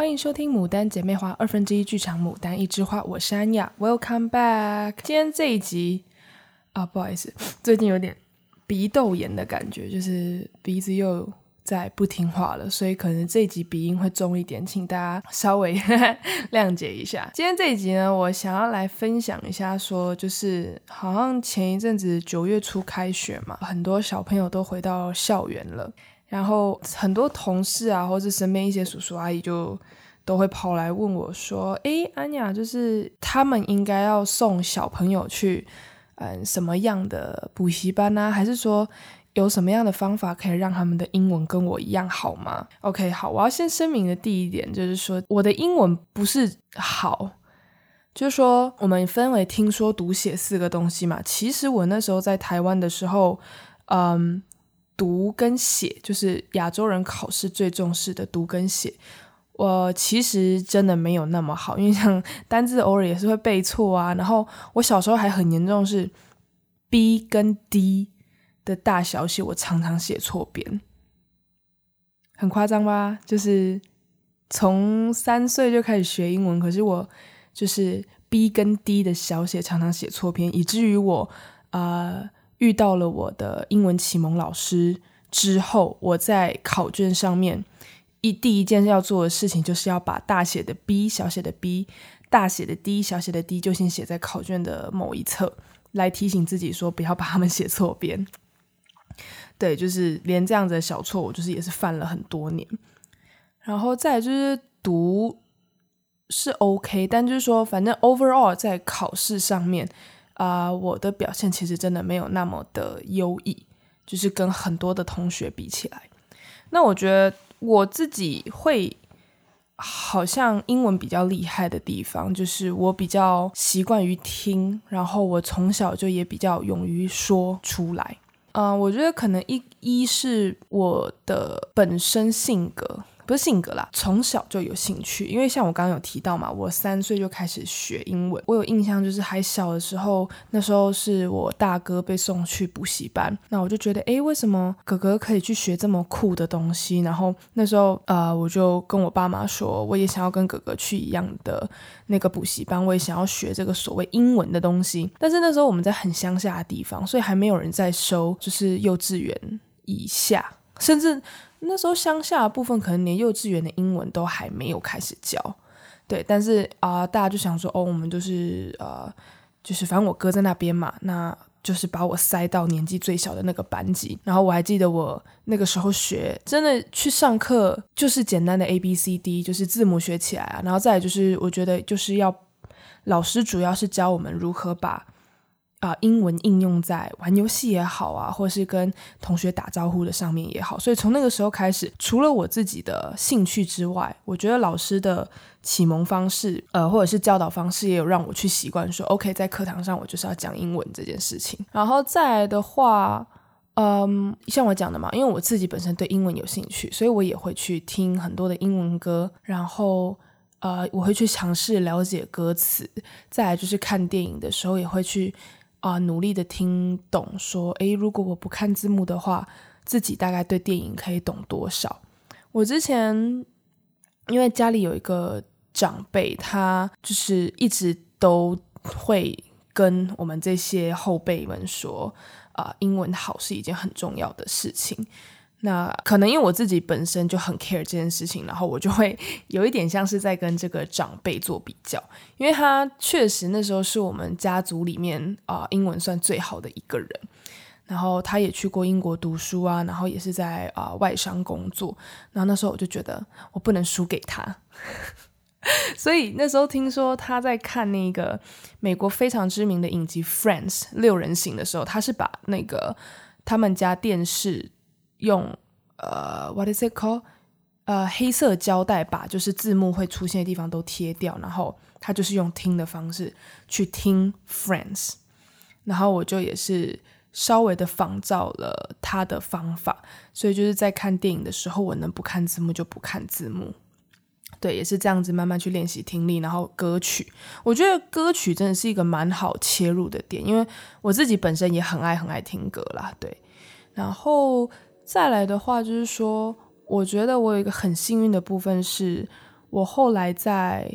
欢迎收听《牡丹姐妹花》二分之一剧场《牡丹一枝花》，我是安雅，Welcome back。今天这一集啊，不好意思，最近有点鼻窦炎的感觉，就是鼻子又在不听话了，所以可能这一集鼻音会重一点，请大家稍微 谅解一下。今天这一集呢，我想要来分享一下说，就是好像前一阵子九月初开学嘛，很多小朋友都回到校园了。然后很多同事啊，或是身边一些叔叔阿姨就都会跑来问我说：“诶，安雅，就是他们应该要送小朋友去，嗯，什么样的补习班呢？还是说有什么样的方法可以让他们的英文跟我一样好吗？”OK，好，我要先声明的第一点就是说，我的英文不是好，就是说我们分为听说读写四个东西嘛。其实我那时候在台湾的时候，嗯。读跟写就是亚洲人考试最重视的读跟写，我其实真的没有那么好，因为像 单字偶尔也是会背错啊。然后我小时候还很严重是 B 跟 D 的大小写，我常常写错边，很夸张吧？就是从三岁就开始学英文，可是我就是 B 跟 D 的小写常常写错边，以至于我呃。遇到了我的英文启蒙老师之后，我在考卷上面一第一件要做的事情，就是要把大写的 B、小写的 B、大写的 D、小写的 D 就先写在考卷的某一侧，来提醒自己说不要把它们写错边。对，就是连这样子的小错误，就是也是犯了很多年。然后再就是读是 OK，但就是说，反正 overall 在考试上面。啊、我的表现其实真的没有那么的优异，就是跟很多的同学比起来。那我觉得我自己会好像英文比较厉害的地方，就是我比较习惯于听，然后我从小就也比较勇于说出来。嗯、我觉得可能一一是我的本身性格。不是性格啦，从小就有兴趣，因为像我刚刚有提到嘛，我三岁就开始学英文。我有印象，就是还小的时候，那时候是我大哥被送去补习班，那我就觉得，诶，为什么哥哥可以去学这么酷的东西？然后那时候，呃，我就跟我爸妈说，我也想要跟哥哥去一样的那个补习班，我也想要学这个所谓英文的东西。但是那时候我们在很乡下的地方，所以还没有人在收，就是幼稚园以下，甚至。那时候乡下部分可能连幼稚园的英文都还没有开始教，对，但是啊、大家就想说，哦，我们就是呃，就是反正我哥在那边嘛，那就是把我塞到年纪最小的那个班级。然后我还记得我那个时候学，真的去上课就是简单的 A B C D，就是字母学起来啊。然后再就是，我觉得就是要老师主要是教我们如何把。啊、英文应用在玩游戏也好啊，或是跟同学打招呼的上面也好，所以从那个时候开始，除了我自己的兴趣之外，我觉得老师的启蒙方式，呃，或者是教导方式，也有让我去习惯说，OK，在课堂上我就是要讲英文这件事情。然后再来的话，嗯，像我讲的嘛，因为我自己本身对英文有兴趣，所以我也会去听很多的英文歌，然后呃，我会去尝试了解歌词。再来就是看电影的时候，也会去。啊、努力的听懂，说，诶，如果我不看字幕的话，自己大概对电影可以懂多少？我之前因为家里有一个长辈，他就是一直都会跟我们这些后辈们说，啊、英文好是一件很重要的事情。那可能因为我自己本身就很 care 这件事情，然后我就会 有一点像是在跟这个长辈做比较，因为他确实那时候是我们家族里面啊、英文算最好的一个人，然后他也去过英国读书啊，然后也是在啊、外商工作，然后那时候我就觉得我不能输给他，所以那时候听说他在看那个美国非常知名的影集《Friends》六人行的时候，他是把那个他们家电视。用呃，what is it called？呃，黑色胶带把就是字幕会出现的地方都贴掉，然后他就是用听的方式去听 Friends，然后我就也是稍微的仿照了他的方法，所以就是在看电影的时候，我能不看字幕就不看字幕，对，也是这样子慢慢去练习听力，然后歌曲，我觉得歌曲真的是一个蛮好切入的点，因为我自己本身也很爱很爱听歌啦，对，然后。再来的话，就是说，我觉得我有一个很幸运的部分是，我后来在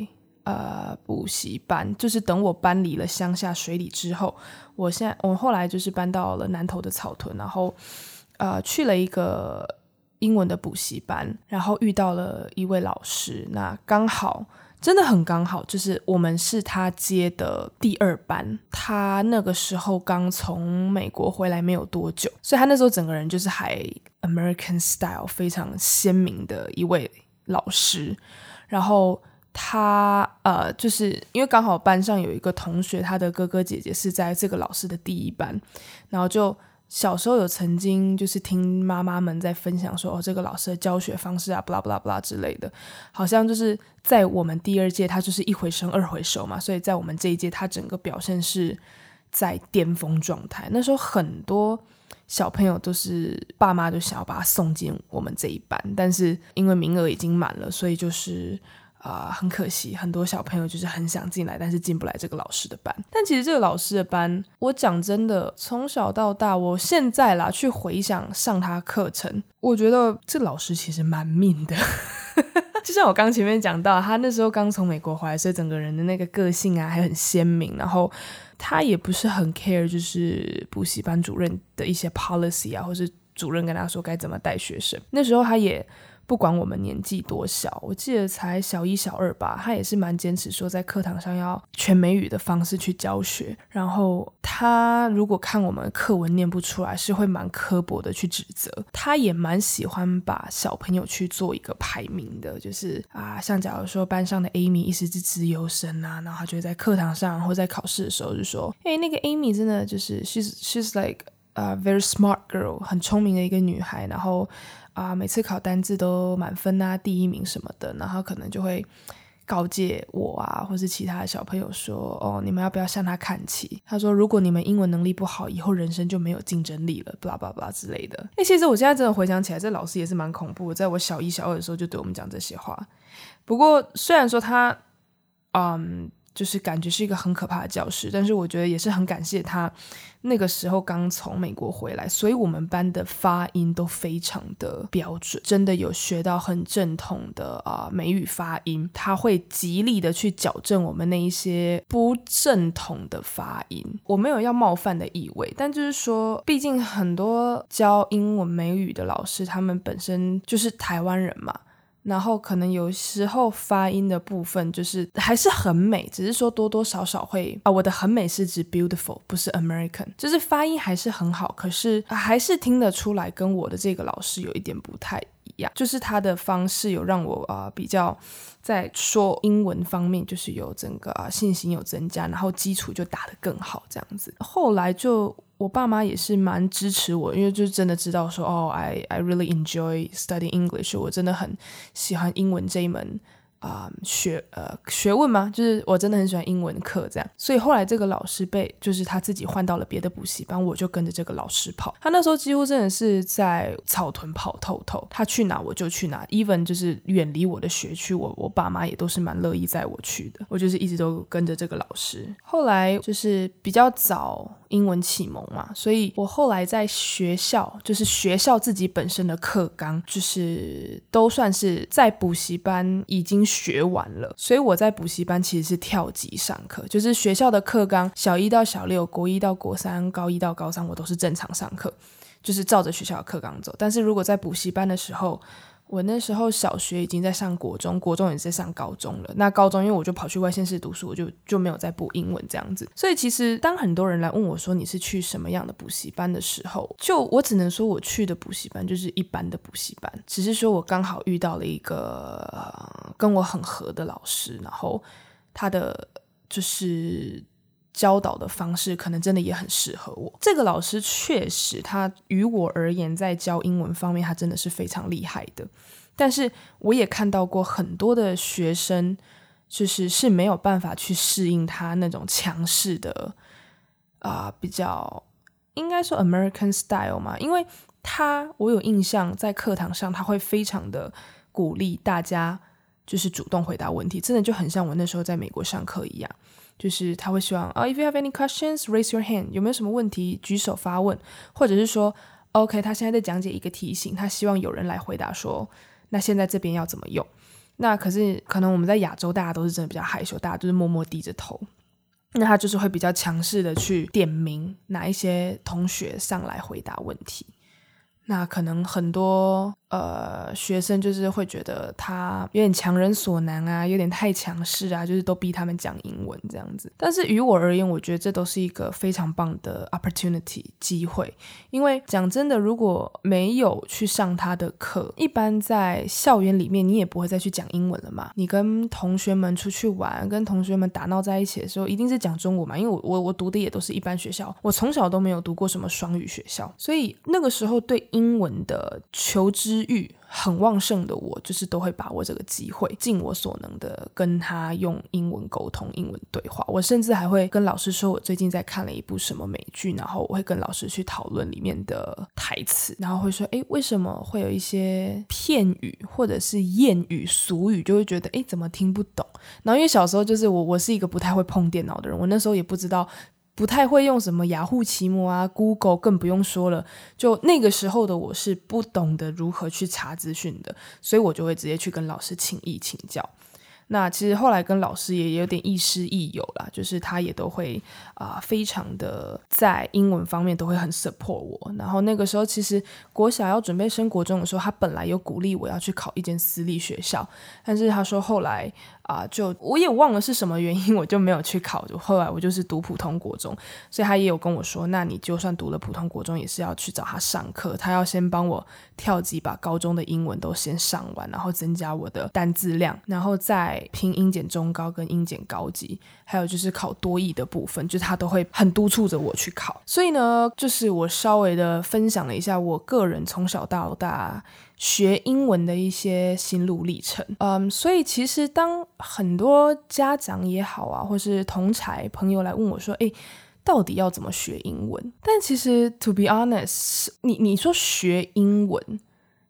呃补习班，就是等我搬离了乡下水里之后，我现在我后来就是搬到了南头的草屯，然后呃去了一个英文的补习班，然后遇到了一位老师，那刚好。真的很刚好，就是我们是他接的第二班，他那个时候刚从美国回来没有多久，所以他那时候整个人就是还 American style 非常鲜明的一位老师。然后他呃，就是因为刚好班上有一个同学，他的哥哥姐姐是在这个老师的第一班，然后就。小时候有曾经就是听妈妈们在分享说，哦，这个老师的教学方式啊，不啦不啦不啦之类的，好像就是在我们第二届他就是一回生二回熟嘛，所以在我们这一届他整个表现是在巅峰状态。那时候很多小朋友都是爸妈就想要把他送进我们这一班，但是因为名额已经满了，所以就是。啊、很可惜，很多小朋友就是很想进来，但是进不来这个老师的班。但其实这个老师的班，我讲真的，从小到大，我现在啦去回想上他课程，我觉得这老师其实蛮命的。就像我刚前面讲到，他那时候刚从美国回来，所以整个人的那个个性啊还很鲜明。然后他也不是很 care，就是补习班主任的一些 policy 啊，或是主任跟他说该怎么带学生。那时候他也。不管我们年纪多小，我记得才小一、小二吧，他也是蛮坚持说在课堂上要全美语的方式去教学。然后他如果看我们课文念不出来，是会蛮刻薄的去指责。他也蛮喜欢把小朋友去做一个排名的，就是啊，像假如说班上的 Amy 一直是资优生啊，然后他就会在课堂上或在考试的时候就说：“哎，那个 Amy 真的就是 she's she's like a very smart girl，很聪明的一个女孩。”然后。啊，每次考单字都满分啊，第一名什么的，然后可能就会告诫我啊，或是其他小朋友说，哦，你们要不要向他看齐？他说，如果你们英文能力不好，以后人生就没有竞争力了，巴拉巴拉之类的。哎，其实我现在真的回想起来，这老师也是蛮恐怖，在我小一、小二的时候就对我们讲这些话。不过虽然说他，嗯。就是感觉是一个很可怕的教师，但是我觉得也是很感谢他那个时候刚从美国回来，所以我们班的发音都非常的标准，真的有学到很正统的啊、美语发音，他会极力的去矫正我们那一些不正统的发音。我没有要冒犯的意味，但就是说，毕竟很多教英文美语的老师，他们本身就是台湾人嘛。然后可能有时候发音的部分就是还是很美，只是说多多少少会啊，我的很美是指 beautiful，不是 American，就是发音还是很好，可是还是听得出来跟我的这个老师有一点不太一样，就是他的方式有让我啊比较在说英文方面就是有整个啊信心有增加，然后基础就打得更好这样子，后来就。我爸妈也是蛮支持我，因为就真的知道说，哦，I I really enjoy studying English，我真的很喜欢英文这一门。啊、学呃学问吗？就是我真的很喜欢英文课这样，所以后来这个老师被就是他自己换到了别的补习班，我就跟着这个老师跑。他那时候几乎真的是在草屯跑透透，他去哪我就去哪，even 就是远离我的学区，我我爸妈也都是蛮乐意载我去的。我就是一直都跟着这个老师。后来就是比较早英文启蒙嘛，所以我后来在学校就是学校自己本身的课纲，就是都算是在补习班已经。学完了，所以我在补习班其实是跳级上课，就是学校的课纲，小一到小六，国一到国三，高一到高三，我都是正常上课，就是照着学校的课纲走。但是如果在补习班的时候，我那时候小学已经在上国中，国中也在上高中了。那高中因为我就跑去外县市读书，我就就没有再补英文这样子。所以其实当很多人来问我说，你是去什么样的补习班的时候，就我只能说我去的补习班就是一般的补习班，只是说我刚好遇到了一个、跟我很合的老师，然后他的就是。教导的方式可能真的也很适合我。这个老师确实，他于我而言，在教英文方面，他真的是非常厉害的。但是我也看到过很多的学生，就是是没有办法去适应他那种强势的啊、比较应该说 American style 嘛。因为他我有印象，在课堂上他会非常的鼓励大家，就是主动回答问题，真的就很像我那时候在美国上课一样。就是他会希望啊，if you have any questions, raise your hand。有没有什么问题，举手发问，或者是说，OK，他现在在讲解一个题型，他希望有人来回答说，那现在这边要怎么用？那可是可能我们在亚洲，大家都是真的比较害羞，大家就是默默低着头。那他就是会比较强势的去点名哪一些同学上来回答问题。那可能很多。呃，学生就是会觉得他有点强人所难啊，有点太强势啊，就是都逼他们讲英文这样子。但是于我而言，我觉得这都是一个非常棒的 opportunity 机会。因为讲真的，如果没有去上他的课，一般在校园里面你也不会再去讲英文了嘛。你跟同学们出去玩，跟同学们打闹在一起的时候，一定是讲中文嘛。因为我我我读的也都是一般学校，我从小都没有读过什么双语学校，所以那个时候对英文的求知知欲很旺盛的我，就是都会把握这个机会，尽我所能的跟他用英文沟通、英文对话。我甚至还会跟老师说，我最近在看了一部什么美剧，然后我会跟老师去讨论里面的台词，然后会说，哎，为什么会有一些片语或者是谚语、俗语，就会觉得，哎，怎么听不懂？然后因为小时候就是我，我是一个不太会碰电脑的人，我那时候也不知道。不太会用什么雅虎奇摩啊，Google 更不用说了。就那个时候的我是不懂得如何去查资讯的，所以我就会直接去跟老师请益请教。那其实后来跟老师也有点亦师亦友啦，就是他也都会啊、非常的在英文方面都会很 support 我。然后那个时候其实国小要准备升国中的时候，他本来有鼓励我要去考一间私立学校，但是他说后来。啊、就我也忘了是什么原因，我就没有去考。就后来我就是读普通国中，所以他也有跟我说，那你就算读了普通国中，也是要去找他上课。他要先帮我跳级，把高中的英文都先上完，然后增加我的单字量，然后再拼英检中高跟英检高级，还有就是考多益的部分，就是他都会很督促着我去考。所以呢，就是我稍微的分享了一下我个人从小到大。学英文的一些心路历程，嗯，所以其实当很多家长也好啊，或是同才朋友来问我说：“诶，到底要怎么学英文？”但其实，to be honest，你你说学英文，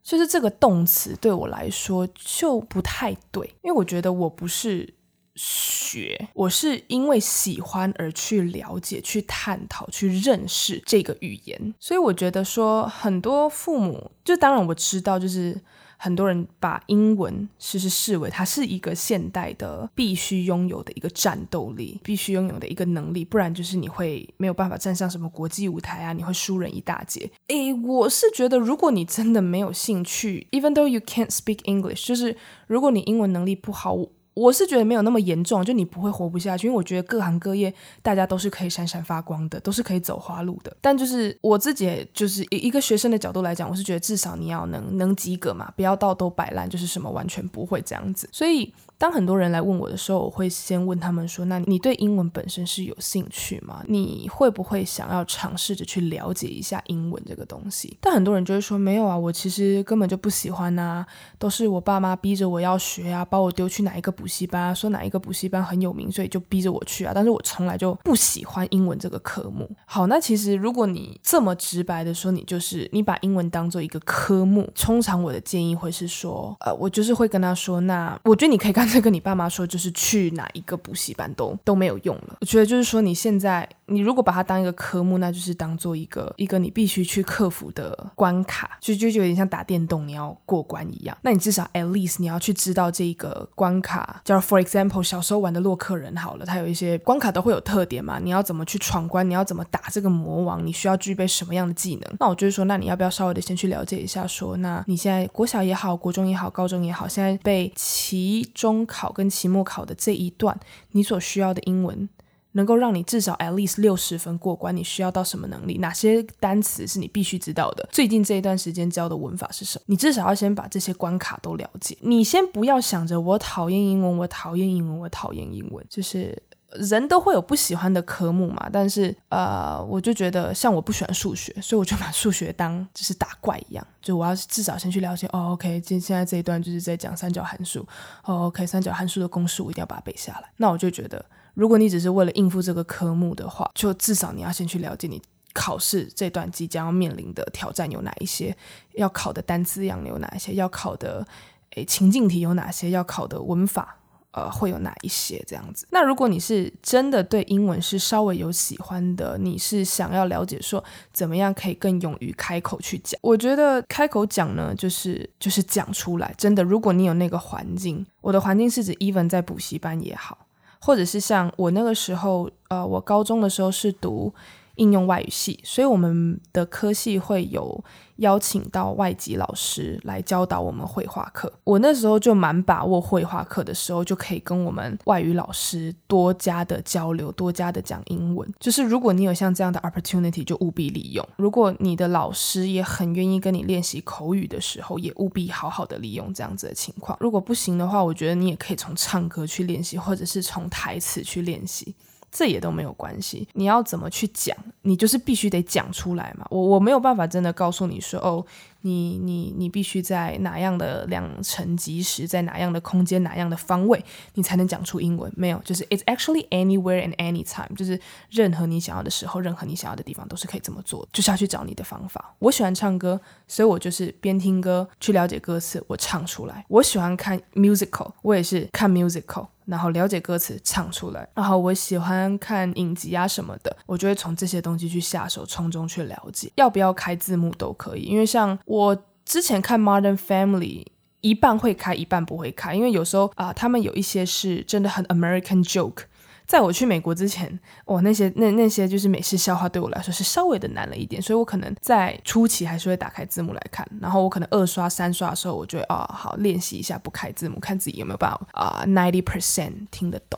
就是这个动词对我来说就不太对，因为我觉得我不是。学，我是因为喜欢而去了解、去探讨、去认识这个语言，所以我觉得说很多父母，就当然我知道，就是很多人把英文其实视为它是一个现代的必须拥有的一个战斗力，必须拥有的一个能力，不然就是你会没有办法站上什么国际舞台啊，你会输人一大截。诶，我是觉得如果你真的没有兴趣，even though you can't speak English，就是如果你英文能力不好。我是觉得没有那么严重，就你不会活不下去，因为我觉得各行各业大家都是可以闪闪发光的，都是可以走花路的。但就是我自己，就是一一个学生的角度来讲，我是觉得至少你要能能及格嘛，不要到都摆烂，就是什么完全不会这样子。所以。当很多人来问我的时候，我会先问他们说：“那你对英文本身是有兴趣吗？你会不会想要尝试着去了解一下英文这个东西？”但很多人就会说：“没有啊，我其实根本就不喜欢啊，都是我爸妈逼着我要学啊，把我丢去哪一个补习班啊，说哪一个补习班很有名，所以就逼着我去啊。但是我从来就不喜欢英文这个科目。好，那其实如果你这么直白的说，你就是你把英文当做一个科目，通常我的建议会是说，呃，我就是会跟他说，那我觉得你可以看。再跟你爸妈说，就是去哪一个补习班都都没有用了。我觉得就是说，你现在你如果把它当一个科目，那就是当做一个一个你必须去克服的关卡，就就就有点像打电动，你要过关一样。那你至少 at least 你要去知道这个关卡。叫 for example，小时候玩的洛克人好了，它有一些关卡都会有特点嘛，你要怎么去闯关，你要怎么打这个魔王，你需要具备什么样的技能？那我就是说，那你要不要稍微的先去了解一下说，那你现在国小也好，国中也好，高中也好，现在被其中中考跟期末考的这一段，你所需要的英文能够让你至少 at least 六十分过关，你需要到什么能力？哪些单词是你必须知道的？最近这一段时间教的文法是什么？你至少要先把这些关卡都了解。你先不要想着我讨厌英文，我讨厌英文，我讨厌英文，就是。人都会有不喜欢的科目嘛，但是呃，我就觉得像我不喜欢数学，所以我就把数学当就是打怪一样，就我要至少先去了解。哦，OK，今现在这一段就是在讲三角函数。哦，OK，三角函数的公式我一定要把它背下来。那我就觉得，如果你只是为了应付这个科目的话，就至少你要先去了解你考试这段即将要面临的挑战有哪一些，要考的单词量有哪一些，要考的诶情境题有哪些，要考的文法。呃，会有哪一些这样子？那如果你是真的对英文是稍微有喜欢的，你是想要了解说怎么样可以更勇于开口去讲？我觉得开口讲呢，就是就是讲出来。真的，如果你有那个环境，我的环境是指 even 在补习班也好，或者是像我那个时候，呃，我高中的时候是读。应用外语系，所以我们的科系会有邀请到外籍老师来教导我们绘画课。我那时候就蛮把握绘画课的时候，就可以跟我们外语老师多加的交流，多加的讲英文。就是如果你有像这样的 opportunity，就务必利用。如果你的老师也很愿意跟你练习口语的时候，也务必好好的利用这样子的情况。如果不行的话，我觉得你也可以从唱歌去练习，或者是从台词去练习。这也都没有关系，你要怎么去讲，你就是必须得讲出来嘛。我我没有办法真的告诉你说，哦，你你你必须在哪样的良辰吉时，在哪样的空间，哪样的方位，你才能讲出英文。没有，就是 it's actually anywhere and anytime，就是任何你想要的时候，任何你想要的地方都是可以这么做的，就是要去找你的方法。我喜欢唱歌，所以我就是边听歌去了解歌词，我唱出来。我喜欢看 musical，我也是看 musical。然后了解歌词唱出来，然后我喜欢看影集啊什么的，我就会从这些东西去下手，从中去了解。要不要开字幕都可以，因为像我之前看 Modern Family，一半会开，一半不会开，因为有时候啊、他们有一些是真的很 American joke。在我去美国之前，哦，那些那那些就是美式笑话对我来说是稍微的难了一点，所以我可能在初期还是会打开字幕来看，然后我可能二刷三刷的时候，我就会啊、好练习一下不开字幕，看自己有没有办法啊 ninety percent 听得懂。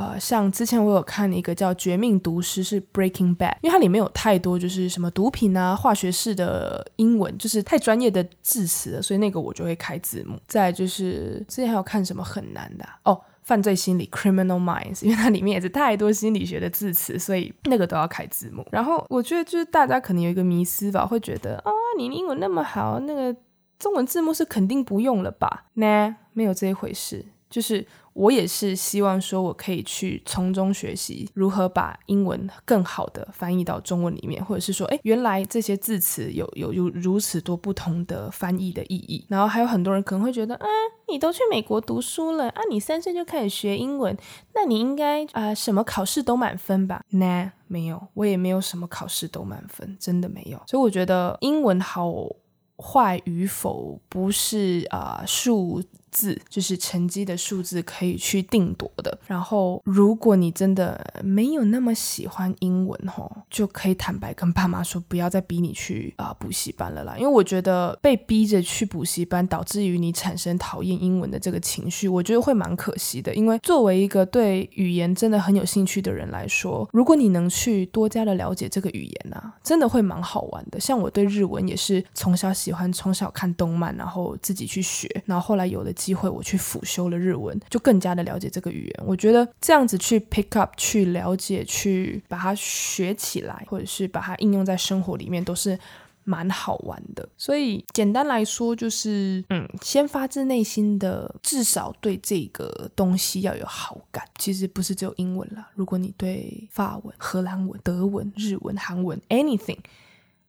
呃，像之前我有看一个叫《绝命毒师》是 Breaking Bad，因为它里面有太多就是什么毒品啊、化学式的英文，就是太专业的字词了，所以那个我就会开字幕。再就是之前还有看什么很难的、哦。犯罪心理 （Criminal Minds），因为它里面也是太多心理学的字词，所以那个都要开字幕。然后我觉得就是大家可能有一个迷思吧，会觉得啊，你英文那么好，那个中文字幕是肯定不用了吧？那没有这一回事，就是。我也是希望说，我可以去从中学习如何把英文更好的翻译到中文里面，或者是说，哎，原来这些字词有有有如此多不同的翻译的意义。然后还有很多人可能会觉得，啊，你都去美国读书了啊，你三岁就开始学英文，那你应该啊、什么考试都满分吧？那没有，我也没有什么考试都满分，真的没有。所以我觉得英文好坏与否不是啊、数。字就是成绩的数字可以去定夺的。然后，如果你真的没有那么喜欢英文吼，就可以坦白跟爸妈说，不要再逼你去啊、补习班了啦。因为我觉得被逼着去补习班，导致于你产生讨厌英文的这个情绪，我觉得会蛮可惜的。因为作为一个对语言真的很有兴趣的人来说，如果你能去多加的了解这个语言啊，真的会蛮好玩的。像我对日文也是从小喜欢，从小看动漫，然后自己去学，然后后来有了。机会我去辅修了日文，就更加的了解这个语言。我觉得这样子去 pick up、去了解、去把它学起来，或者是把它应用在生活里面，都是蛮好玩的。所以简单来说，就是嗯，先发自内心的，至少对这个东西要有好感。其实不是只有英文啦，如果你对法文、荷兰文、德文、日文、韩文，anything。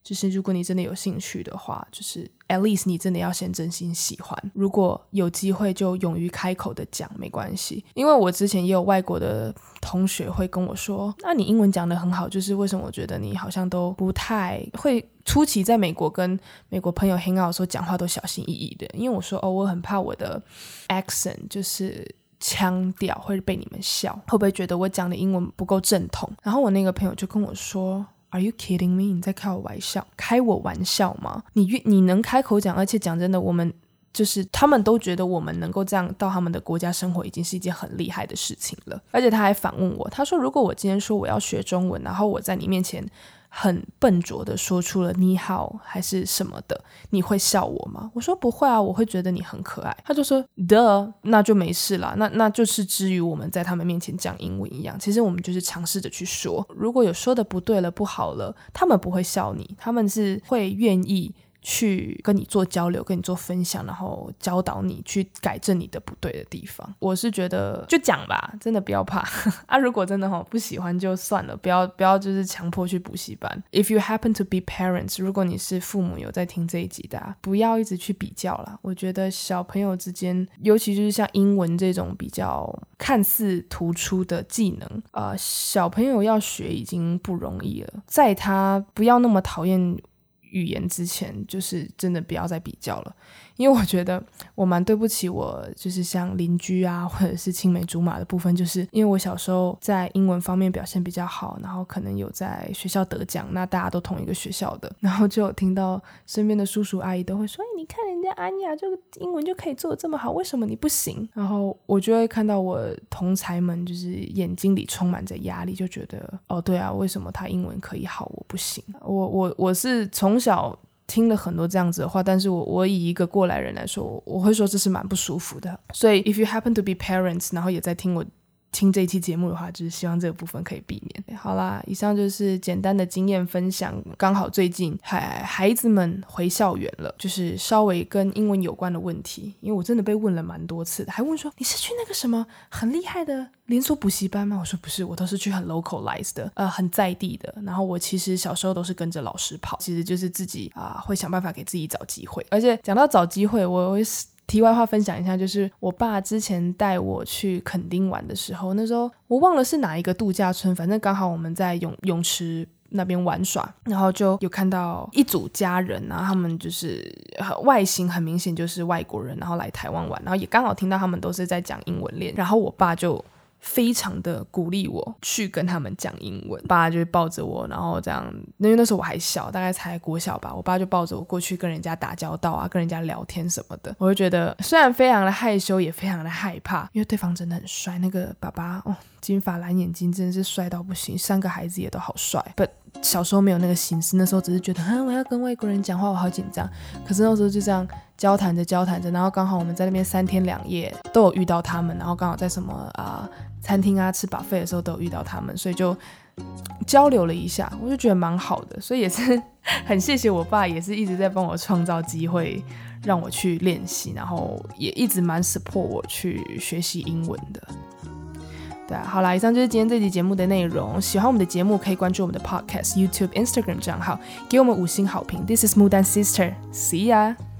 就是如果你真的有兴趣的话，就是 at least 你真的要先真心喜欢。如果有机会，就勇于开口的讲，没关系。因为我之前也有外国的同学会跟我说：“那你英文讲得很好，就是为什么我觉得你好像都不太会？初期在美国跟美国朋友 hang out 的时候，讲话都小心翼翼的。”因为我说：“哦，我很怕我的 accent 就是腔调会被你们笑，会不会觉得我讲的英文不够正统？”然后我那个朋友就跟我说。Are you kidding me？你在开我玩笑，开我玩笑吗？你越你能开口讲，而且讲真的，我们就是他们都觉得我们能够这样到他们的国家生活，已经是一件很厉害的事情了。而且他还反问我，他说：“如果我今天说我要学中文，然后我在你面前。”很笨拙的说出了你好还是什么的，你会笑我吗？我说不会啊，我会觉得你很可爱。他就说的，那就没事啦。那那就是之于我们在他们面前讲英文一样，其实我们就是尝试着去说。如果有说的不对了、不好了，他们不会笑你，他们是会愿意去跟你做交流，跟你做分享，然后教导你去改正你的不对的地方。我是觉得就讲吧，真的不要怕 啊！如果真的哈不喜欢就算了，不要不要就是强迫去补习班。If you happen to be parents，如果你是父母有在听这一集的啊，不要一直去比较啦。我觉得小朋友之间，尤其就是像英文这种比较看似突出的技能，呃，小朋友要学已经不容易了，在他不要那么讨厌。语言之前，就是真的不要再比较了。因为我觉得我蛮对不起我，就是像邻居啊，或者是青梅竹马的部分，就是因为我小时候在英文方面表现比较好，然后可能有在学校得奖，那大家都同一个学校的，然后就有听到身边的叔叔阿姨都会说：“哎，你看人家安雅这个英文就可以做得这么好，为什么你不行？”然后我就会看到我同才们就是眼睛里充满着压力，就觉得哦，对啊，为什么他英文可以好，我不行？我我我是从小。听了很多这样子的话，但是我我以一个过来人来说，我会说这是蛮不舒服的。所以，if you happen to be parents，然后也在听我。听这一期节目的话，就是希望这个部分可以避免。好啦，以上就是简单的经验分享。刚好最近孩孩子们回校园了，就是稍微跟英文有关的问题。因为我真的被问了蛮多次的，还问说你是去那个什么很厉害的连锁补习班吗？我说不是，我都是去很 localized 的，呃，很在地的。然后我其实小时候都是跟着老师跑，其实就是自己啊、呃、会想办法给自己找机会。而且讲到找机会，我会。题外话分享一下，就是我爸之前带我去垦丁玩的时候，那时候我忘了是哪一个度假村，反正刚好我们在泳泳池那边玩耍，然后就有看到一组家人，然后他们就是外形很明显就是外国人，然后来台湾玩，然后也刚好听到他们都是在讲英文练，然后我爸就。非常的鼓励我去跟他们讲英文，爸就抱着我，然后这样，因为那时候我还小，大概才国小吧，我爸就抱着我过去跟人家打交道啊，跟人家聊天什么的，我就觉得虽然非常的害羞，也非常的害怕，因为对方真的很帅，那个爸爸哦，金发蓝眼睛真的是帅到不行，三个孩子也都好帅，But 小时候没有那个心思，那时候只是觉得，啊，我要跟外国人讲话，我好紧张。可是那时候就这样交谈着交谈着，然后刚好我们在那边三天两夜都有遇到他们，然后刚好在什么啊、餐厅啊吃 buffet 的时候都有遇到他们，所以就交流了一下，我就觉得蛮好的。所以也是很谢谢我爸，也是一直在帮我创造机会让我去练习，然后也一直蛮 support 我去学习英文的。好啦，以上就是今天这期节目的内容。喜欢我们的节目，可以关注我们的 Podcast、YouTube、Instagram 账号，给我们五星好评。This is Mudan Sister，See ya。